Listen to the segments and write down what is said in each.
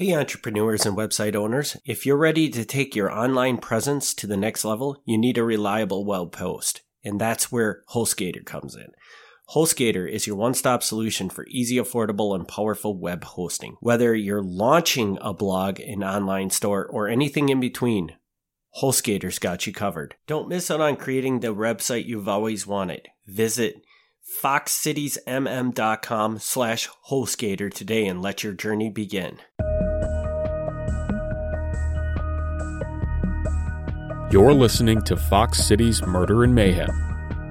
Hey, entrepreneurs and website owners. If you're ready to take your online presence to the next level, you need a reliable web host. And that's where HostGator comes in. HostGator is your one stop solution for easy, affordable, and powerful web hosting. Whether you're launching a blog, an online store, or anything in between, HostGator's got you covered. Don't miss out on creating the website you've always wanted. Visit foxcitiesmm.com slash HostGator today and let your journey begin. You're listening to Fox Cities Murder and Mayhem,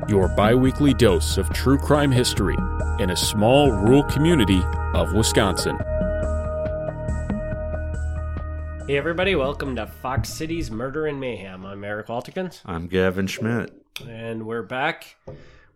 your bi weekly dose of true crime history in a small rural community of Wisconsin. Hey, everybody, welcome to Fox Cities Murder and Mayhem. I'm Eric Waltikins, I'm Gavin Schmidt. and we're back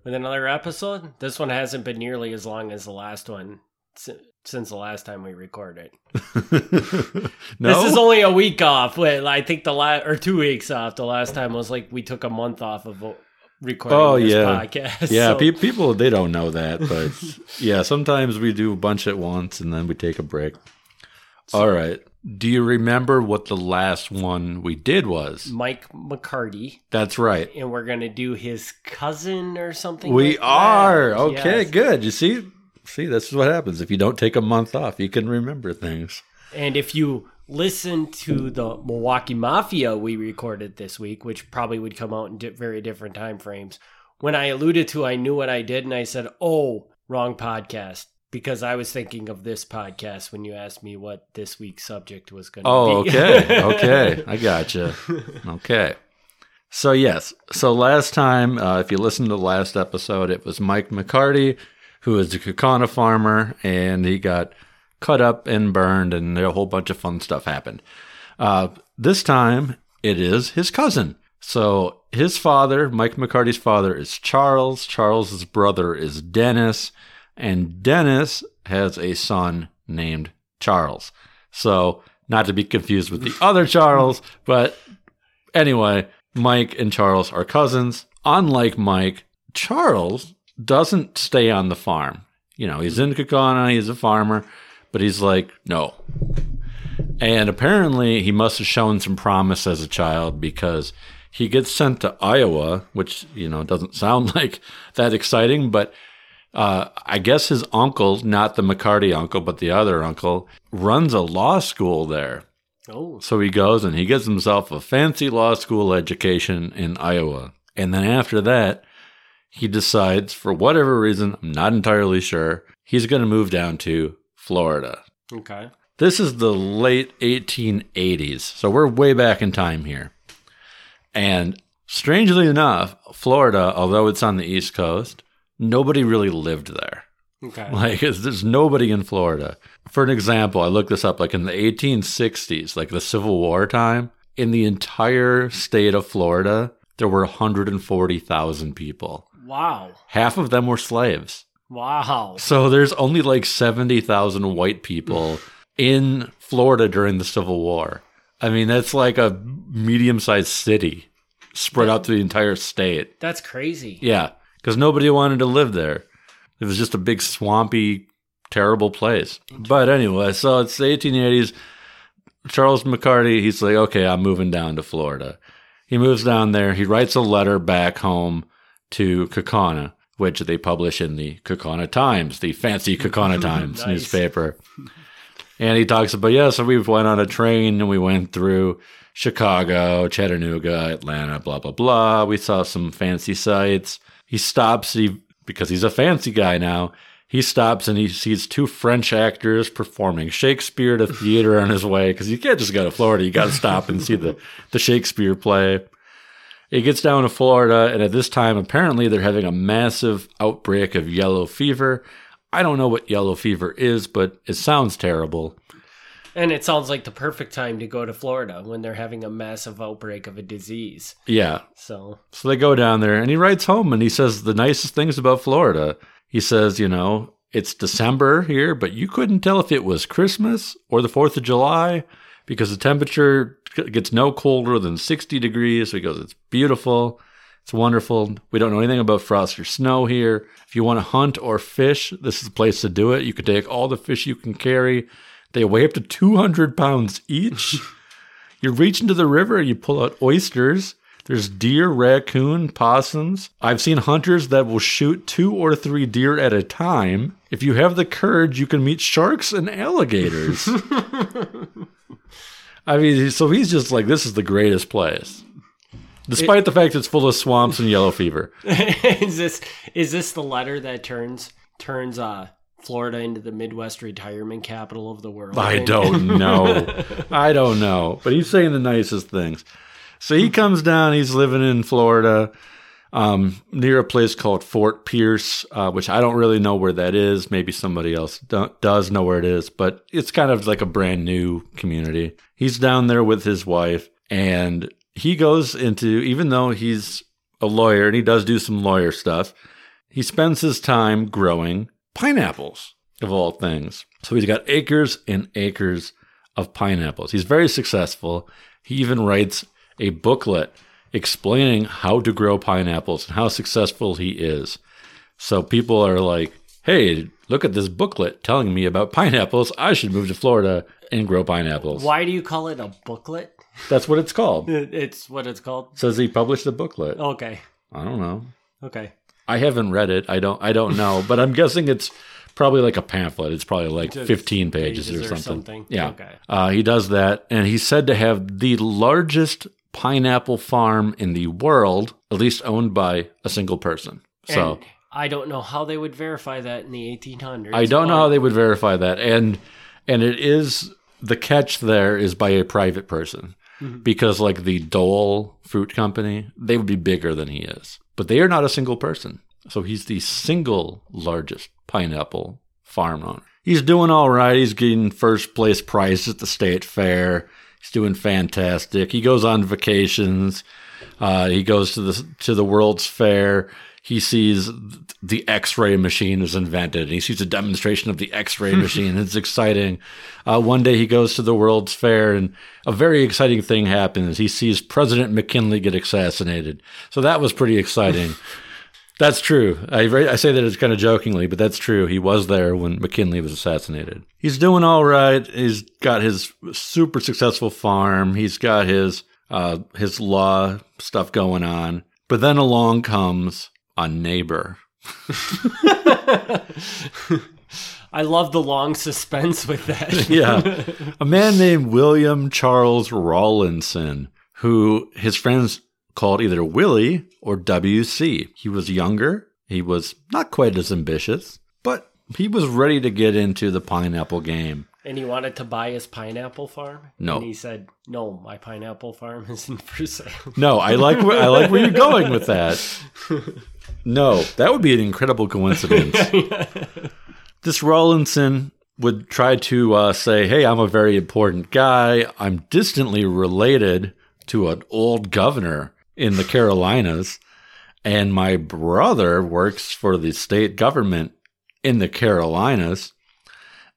with another episode. This one hasn't been nearly as long as the last one si- since the last time we recorded. no, This is only a week off. I think the last or two weeks off. The last time was like we took a month off of uh, recording Oh, this yeah. podcast. yeah, So- pe- people they don't know that, but yeah, sometimes we do a bunch at once and then we take a break. All right. Do you remember what the last one we did was? Mike McCarty, That's right. and we're gonna do his cousin or something. We like that. are. Okay, Yes. good. You see? See, this is what happens if you don't take a month off. You can remember things. And if you listen to the Milwaukee Mafia we recorded this week, which probably would come out in di- very different time frames, when I alluded to I knew what I did, and I said, "Oh, wrong podcast," because I was thinking of this podcast when you asked me what this week's subject was going to Oh, be. okay. okay. I gotcha. Okay. So, yes. So, last time, uh, if you listened to the last episode, it was Mike McCarty, who is a Kaukauna farmer, and he got cut up and burned, and a whole bunch of fun stuff happened. Uh, this time, it is his cousin. So, his father, Mike McCarty's father, is Charles. Charles's brother is Dennis. And Dennis has a son named Charles. So, not to be confused with the other Charles, but anyway, Mike and Charles are cousins. Unlike Mike, Charles doesn't stay on the farm. You know, he's in Kaukauna, he's a farmer, but he's like, no. And apparently, he must have shown some promise as a child because he gets sent to Iowa, which, you know, doesn't sound like that exciting, but uh, I guess his uncle, not the McCarty uncle, but the other uncle, runs a law school there. Oh, So he goes and he gets himself a fancy law school education in Iowa. And then after that, he decides, for whatever reason, I'm not entirely sure, he's going to move down to Florida. okay. This is the late 1880s. So we're way back in time here. And strangely enough, Florida, although it's on the East Coast, nobody really lived there. Okay. Like, there's nobody in Florida. For an example, I looked this up. Like in the 1860s, like the Civil War time, in the entire state of Florida, there were 140,000 people. Wow. Half of them were slaves. Wow. So there's only like 70,000 white people in Florida during the Civil War. I mean, that's like a medium sized city spread out to the entire state. That's crazy. Yeah, because nobody wanted to live there. It was just a big swampy, terrible place. But anyway, so it's the 1880s. Charles McCarty, he's like, okay, I'm moving down to Florida. He moves down there. He writes a letter back home to Kaukauna, which they publish in the Kaukauna Times, the fancy Kaukauna Times Nice. newspaper. And he talks about, yeah, so we went on a train and we went through Chicago, Chattanooga, Atlanta, blah, blah, blah. We saw some fancy sights. He stops, he, because he's a fancy guy now, he stops and he sees two French actors performing Shakespeare at a theater on his way, because you can't just go to Florida. You got to stop and see the, the Shakespeare play. He gets down to Florida, and at this time, apparently, they're having a massive outbreak of yellow fever. I don't know what yellow fever is, but it sounds terrible. And it sounds like the perfect time to go to Florida when they're having a massive outbreak of a disease. Yeah. So, So they go down there, and he writes home and he says the nicest things about Florida. He says, you know, it's December here, but you couldn't tell if it was Christmas or the 4th of July because the temperature gets no colder than 60 degrees. So he goes, it's beautiful. It's wonderful. We don't know anything about frost or snow here. If you want to hunt or fish, this is the place to do it. You can take all the fish you can carry. They weigh up to 200 pounds each. you reach into the river, and you pull out oysters. There's deer, raccoon, possums. I've seen hunters that will shoot two or three deer at a time. If you have the courage, you can meet sharks and alligators. I mean, so he's just like, this is the greatest place. Despite it, the fact it's full of swamps and yellow fever. is this is this the letter that turns turns uh Florida into the Midwest retirement capital of the world? I don't know. I don't know. But he's saying the nicest things. So he comes down, he's living in Florida, um, near a place called Fort Pierce, uh, which I don't really know where that is. Maybe somebody else do- does know where it is, but it's kind of like a brand new community. He's down there with his wife, and he goes into, even though he's a lawyer and he does do some lawyer stuff, he spends his time growing pineapples, of all things. So he's got acres and acres of pineapples. He's very successful. He even writes a booklet explaining how to grow pineapples and how successful he is. So people are like, hey, look at this booklet telling me about pineapples. I should move to Florida and grow pineapples. Why do you call it a booklet? That's what it's called. It's what it's called. Says he published a booklet. Okay. I don't know. Okay. I haven't read it. I don't. I don't know. but I'm guessing it's probably like a pamphlet. It's probably like 15 pages, pages or, something. or, something. Yeah. Okay. Uh, he does that, and he's said to have the largest pineapple farm in the world, at least owned by a single person. So. And I don't know how they would verify that in the 1800s. I don't know how they would verify that, and and it is the catch there is by a private person mm-hmm. because like the Dole Fruit Company, they would be bigger than he is. But they are not a single person. So he's the single largest pineapple farm owner. He's doing all right. He's getting first place prize at the state fair. He's doing fantastic. He goes on vacations. Uh, he goes to the to the World's Fair he sees the X-ray machine is invented, he sees a demonstration of the X-ray machine. It's exciting. Uh, one day he goes to the World's Fair, and a very exciting thing happens. He sees President McKinley get assassinated. So that was pretty exciting. that's true. I, I say that it's kind of jokingly, but that's true. He was there when McKinley was assassinated. He's doing all right. He's got his super successful farm. He's got his uh, his law stuff going on. But then along comes a neighbor. I love the long suspense with that. yeah. A man named William Charles Rawlinson, who his friends called either Willie or WC. He was younger. He was not quite as ambitious, but he was ready to get into the pineapple game. And he wanted to buy his pineapple farm. No, and he said, "No, my pineapple farm isn't for sale." No, I like where, I like where you're going with that. No, that would be an incredible coincidence. this Rawlinson would try to uh, say, Hey, I'm a very important guy. I'm distantly related to an old governor in the Carolinas, and my brother works for the state government in the Carolinas.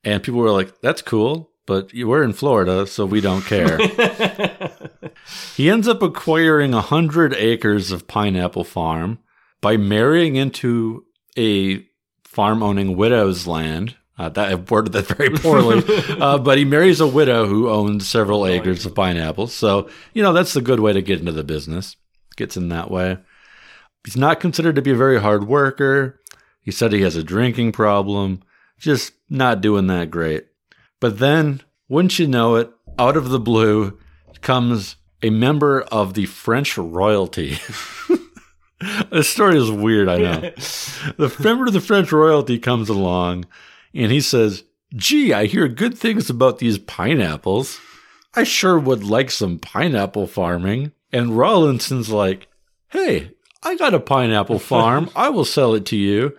And people were like, That's cool, but we're in Florida, so we don't care. he ends up acquiring a hundred acres of pineapple farm by marrying into a farm owning widow's land. Uh, that I worded that very poorly, uh, but he marries a widow who owns several acres of pineapples. So you know that's the good way to get into the business. Gets in that way. He's not considered to be a very hard worker. He said he has a drinking problem, just not doing that great. But then, wouldn't you know it, out of the blue comes a member of the French royalty. this story is weird, I know. the member of the French royalty comes along and he says, Gee, I hear good things about these pineapples. I sure would like some pineapple farming. And Rawlinson's like, Hey, I got a pineapple farm. I will sell it to you.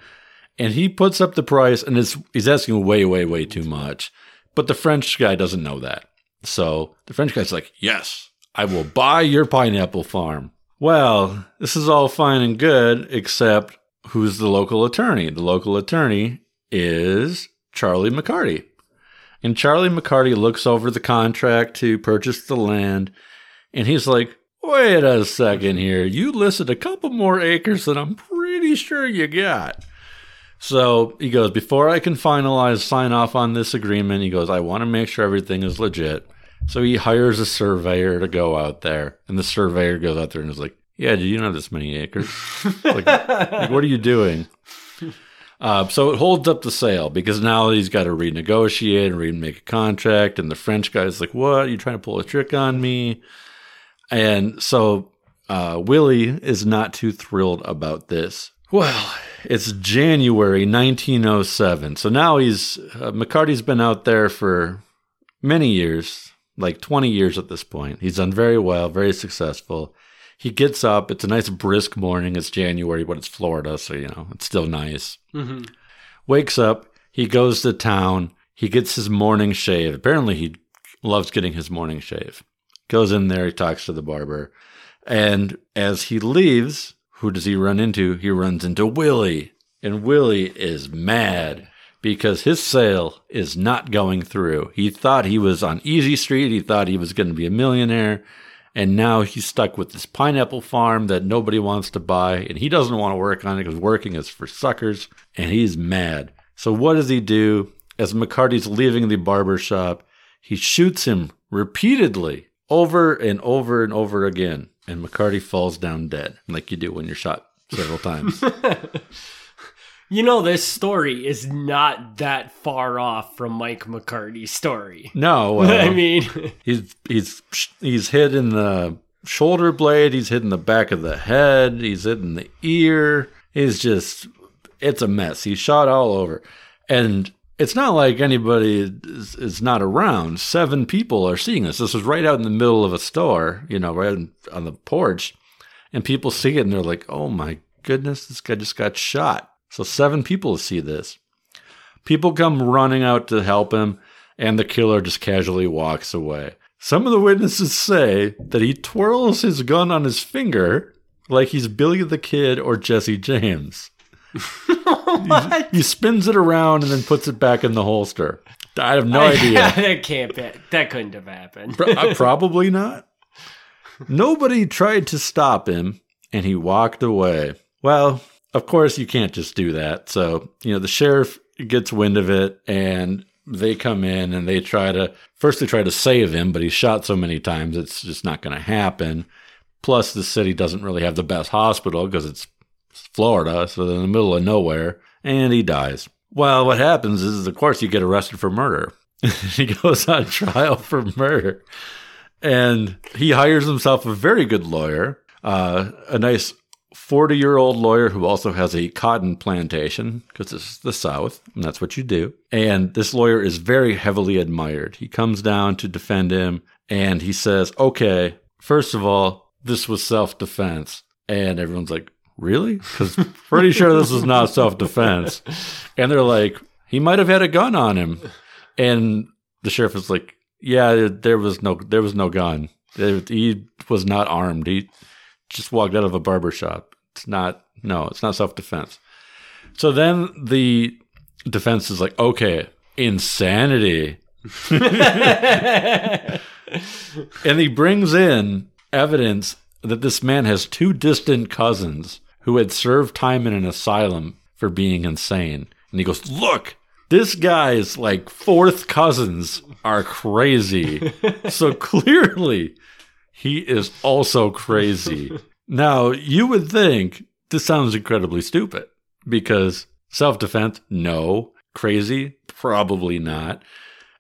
And he puts up the price and it's, he's asking way, way, way too much. But the French guy doesn't know that. So the French guy's like, Yes, I will buy your pineapple farm. Well, this is all fine and good, except who's the local attorney? The local attorney is Charlie McCarty. And Charlie McCarty looks over the contract to purchase the land, and he's like, Wait a second here. You listed a couple more acres than I'm pretty sure you got. So he goes, before I can finalize, sign off on this agreement, he goes, I want to make sure everything is legit. So he hires a surveyor to go out there. And the surveyor goes out there and is like, Yeah, do you know this many acres? like, like, what are you doing? Uh, so it holds up the sale because now he's got to renegotiate and remake a contract. And the French guy's like, What? Are you trying to pull a trick on me? And so uh, Willie is not too thrilled about this. Well, it's January 1907. So now he's, uh, McCarty's been out there for many years, like 20 years at this point. He's done very well, very successful. He gets up. It's a nice brisk morning. It's January, but it's Florida, so, you know, it's still nice. Mm-hmm. Wakes up. He goes to town. He gets his morning shave. Apparently, he loves getting his morning shave. Goes in there. He talks to the barber. And as he leaves, who does he run into? He runs into Willie. And Willie is mad because his sale is not going through. He thought he was on Easy Street. He thought he was going to be a millionaire. And now he's stuck with this pineapple farm that nobody wants to buy. And he doesn't want to work on it because working is for suckers. And he's mad. So what does he do? As McCarty's leaving the barber shop, he shoots him repeatedly over and over and over again. And McCarty falls down dead, like you do when you're shot several times. You know, this story is not that far off from Mike McCarty's story. No, well, I mean, he's he's he's hit in the shoulder blade. He's hit in the back of the head. He's hit in the ear. He's just it's a mess. He's shot all over, and it's not like anybody is, is not around. Seven people are seeing this. This is right out in the middle of a store, you know, right on the porch, and people see it and they're like, "Oh my goodness, this guy just got shot." So seven people see this. People come running out to help him, and the killer just casually walks away. Some of the witnesses say that he twirls his gun on his finger like he's Billy the Kid or Jesse James. what? He spins it around and then puts it back in the holster. I have no idea. that can't be. That couldn't have happened. Pro- uh, Probably not. Nobody tried to stop him, and he walked away. Well, of course, you can't just do that. So, you know, the sheriff gets wind of it, and they come in and they try to first they try to save him, but he's shot so many times it's just not going to happen. Plus, the city doesn't really have the best hospital because it's Florida, so in the middle of nowhere, and he dies. Well, what happens is, of course, you get arrested for murder. he goes on trial for murder, and he hires himself a very good lawyer, uh, a nice 40 year old lawyer who also has a cotton plantation because it's the South, and that's what you do. And this lawyer is very heavily admired. He comes down to defend him, and he says, Okay, first of all, this was self defense. And everyone's like, Really? Because pretty sure this is not self defense. And they're like, He might have had a gun on him. And the sheriff is like, Yeah, there was no, there was no gun. He was not armed. He just walked out of a barber shop. It's not, no, it's not self defense. So then the defense is like, okay, insanity. and he brings in evidence that this man has two distant cousins who had served time in an asylum for being insane. And he goes, Look, this guy's like fourth cousins are crazy. so clearly, he is also crazy. Now, you would think this sounds incredibly stupid because self defense, no. Crazy, probably not.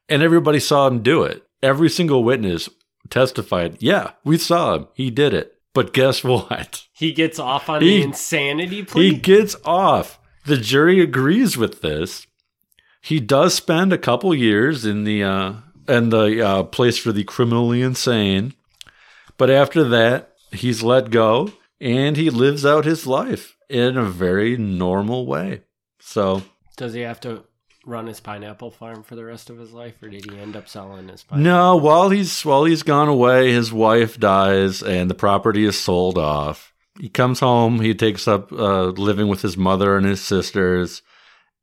And everybody saw him do it. Every single witness testified, yeah, we saw him. He did it. But guess what? he gets off on He- the insanity plea. He gets off. The jury agrees with this. He does spend a couple years in the uh, in the uh, place for the criminally insane, but after that, he's let go and he lives out his life in a very normal way. So Does he have to run his pineapple farm for the rest of his life, or did he end up selling his pineapple? no, while he's while he's gone away, his wife dies and the property is sold off. He comes home. He takes up uh, living with his mother and his sisters,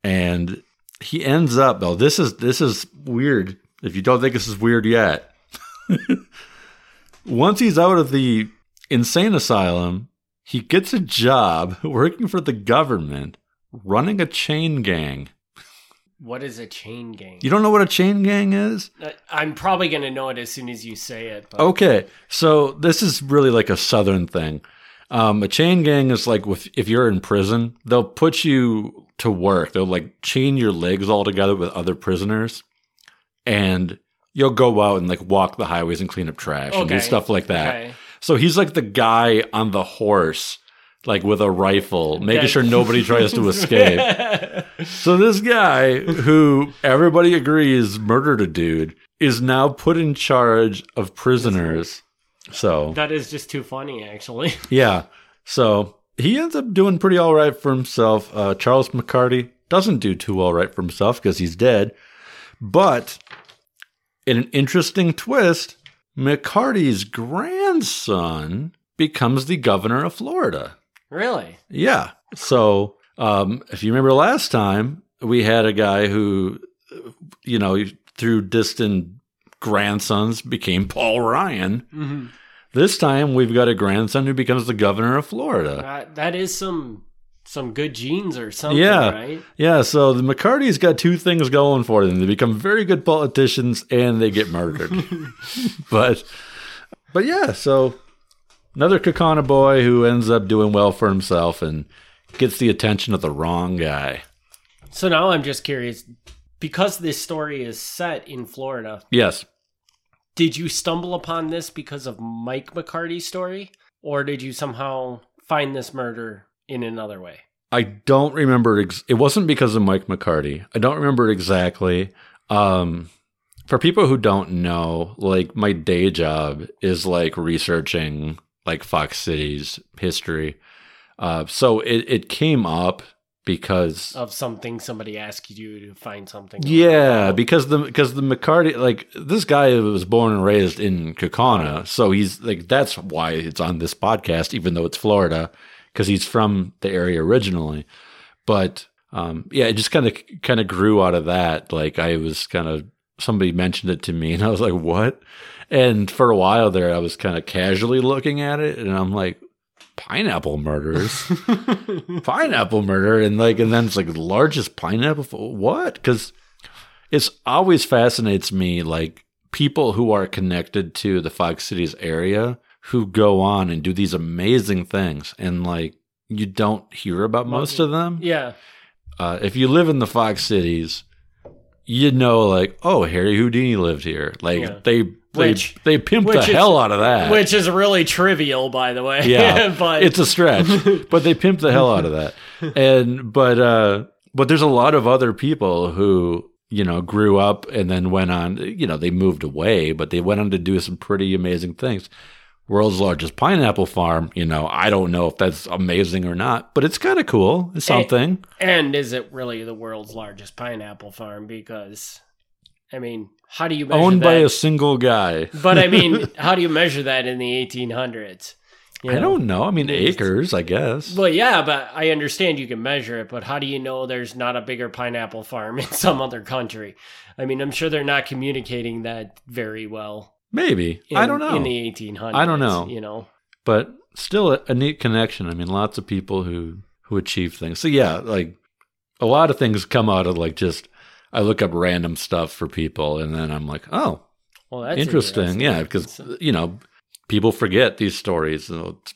and he ends up. though this is this is weird. If you don't think this is weird yet, once he's out of the insane asylum, he gets a job working for the government, running a chain gang. What is a chain gang? You don't know what a chain gang is? Uh, I'm probably going to know it as soon as you say it. But Okay, so this is really like a southern thing. Um, a chain gang is like with, if you're in prison, they'll put you to work. They'll like chain your legs all together with other prisoners, and you'll go out and like walk the highways and clean up trash and do stuff like that. okay. So he's like the guy on the horse, like with a rifle, making That- sure nobody tries to escape. So this guy, who everybody agrees murdered a dude, is now put in charge of prisoners. So that is just too funny, actually. yeah, so he ends up doing pretty all right for himself. Uh, Charles McCarty doesn't do too all right for himself because he's dead. But in an interesting twist, McCarty's grandson becomes the governor of Florida. Really? Yeah. So, um, if you remember last time, we had a guy who, you know, through distant grandsons became Paul Ryan. Mm-hmm. This time we've got a grandson who becomes the governor of Florida. That, that is some some good genes or something, Yeah. right? Yeah, so the McCarty's got two things going for them. They become very good politicians and they get murdered. but but yeah, so another Kaukauna boy who ends up doing well for himself and gets the attention of the wrong guy. So now I'm just curious because this story is set in Florida. Yes. Did you stumble upon this because of Mike McCarty's story, or did you somehow find this murder in another way? I don't remember. Ex- it wasn't because of Mike McCarty. I don't remember exactly. Um, for people who don't know, like my day job is like researching like Fox Cities history. Uh, so it, it came up because Of something somebody asked you to find something. yeah, because the because the McCarty like this guy was born and raised in Kaukauna, so he's like that's why it's on this podcast, even though it's Florida, because he's from the area originally. But um, yeah, it just kind of kind of grew out of that. Like I was kind of somebody mentioned it to me, and I was like, what? And for a while there, I was kind of casually looking at it, and I'm like, pineapple murders pineapple murder and like and then it's like the largest pineapple what because it's always fascinates me like people who are connected to the fox cities area who go on and do these amazing things and like you don't hear about most of them Yeah. uh, if you live in the fox cities you know like oh harry houdini lived here like Yeah. they they, Which- they pimped the is- hell out of that Which is really trivial, by the way. yeah, but it's a stretch, but they pimped the hell out of that. And but uh, but there's a lot of other people who you know grew up and then went on. You know, they moved away, but they went on to do some pretty amazing things. World's largest pineapple farm. You know, I don't know if that's amazing or not, but it's kind of cool. It's something. and is it really the world's largest pineapple farm? Because, I mean, how do you measure Owned that? by a single guy. but I mean, how do you measure that in the 1800s? You I don't know. I mean, acres, I guess. Well, yeah, but I understand you can measure it, but how do you know there's not a bigger pineapple farm in some other country? I mean, I'm sure they're not communicating that very well. Maybe. In, I don't know. In the 1800s, I don't know. You know, but still a, a neat connection. I mean, lots of people who who achieve things. So yeah, like a lot of things come out of like just I look up random stuff for people, and then I'm like, oh, well, that's interesting. Yeah, because you know people forget these stories, so it's,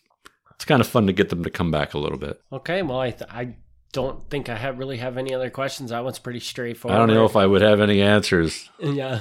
it's kind of fun to get them to come back a little bit. okay, well, I th- I don't think I have really have any other questions. That one's pretty straightforward. I don't know if I would have any answers. yeah.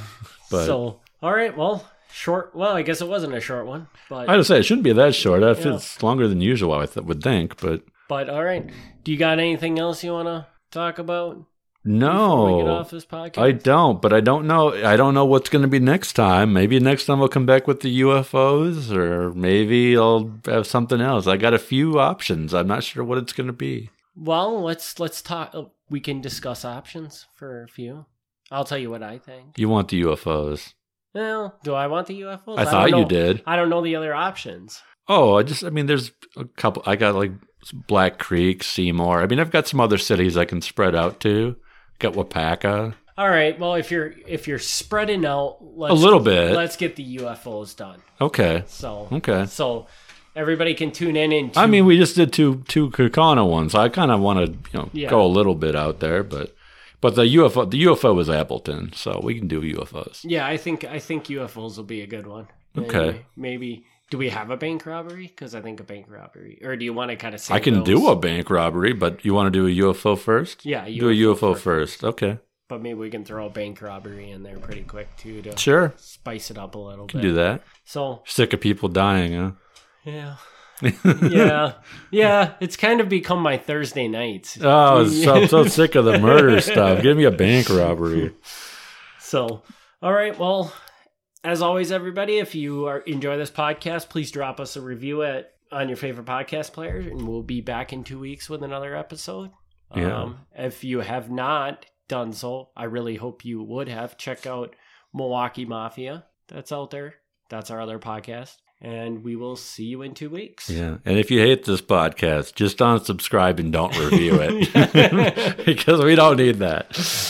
But- so, all right, well, short. Well, I guess it wasn't a short one, but I would say it shouldn't be that short. I Yeah. It's longer than usual. I th- would think, but but all right. Do you got anything else you want to talk about? Before we get no. off this podcast. I don't, but I don't know. I don't know what's going to be next time. Maybe next time I'll come back with the UFOs, or maybe I'll have something else. I got a few options. I'm not sure what it's going to be. Well, let's let's talk. We can discuss options for a few. I'll tell you what I think. You want the UFOs? Well, do I want the UFOs? I don't thought you know. did. I don't know the other options. Oh, I just. I mean, there's a couple. I got like Black Creek, Seymour. I mean, I've got some other cities I can spread out to. Got Waupaca. All right. Well, if you're if you're spreading out, let's, A little bit. Let's get the UFOs done. Okay. So Okay. So, everybody can tune in and. I mean, we just did two two Kaukauna ones. I kind of want to you know Yeah. go a little bit out there, but but the UFO the UFO was Appleton, so we can do UFOs. yeah, I think I think UFOs will be a good one. Okay. Anyway, maybe. Do we have a bank robbery? Because I think a bank robbery, or do you want to kind of? I can do a bank robbery, but you want to do a UFO first? Yeah, do a UFO first. first. Okay, But maybe we can throw a bank robbery in there pretty quick too to sure, spice it up a little can bit. do that. So Sick of people dying, huh? yeah, yeah, yeah. It's kind of become my Thursday nights. Oh, so, I'm so sick of the murder stuff. Give me a bank robbery. So, all right. Well, as always, everybody, if you are enjoy this podcast, please drop us a review at on your favorite podcast player, and we'll be back in two weeks with another episode. Yeah. Um, if you have not done so, I really hope you would have. Check out Milwaukee Mafia. That's out there. That's our other podcast. And we will see you in two weeks. Yeah, and if you hate this podcast, just unsubscribe and don't review it because we don't need that.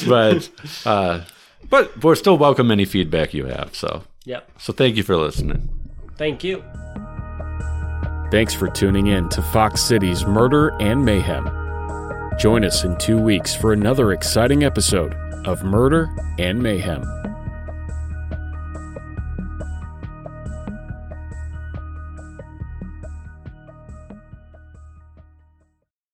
But uh, but we're still welcome any feedback you have. So Yep. so thank you for listening. Thank you. Thanks for tuning in to Fox Cities Murder and Mayhem. Join us in two weeks for another exciting episode of Murder and Mayhem.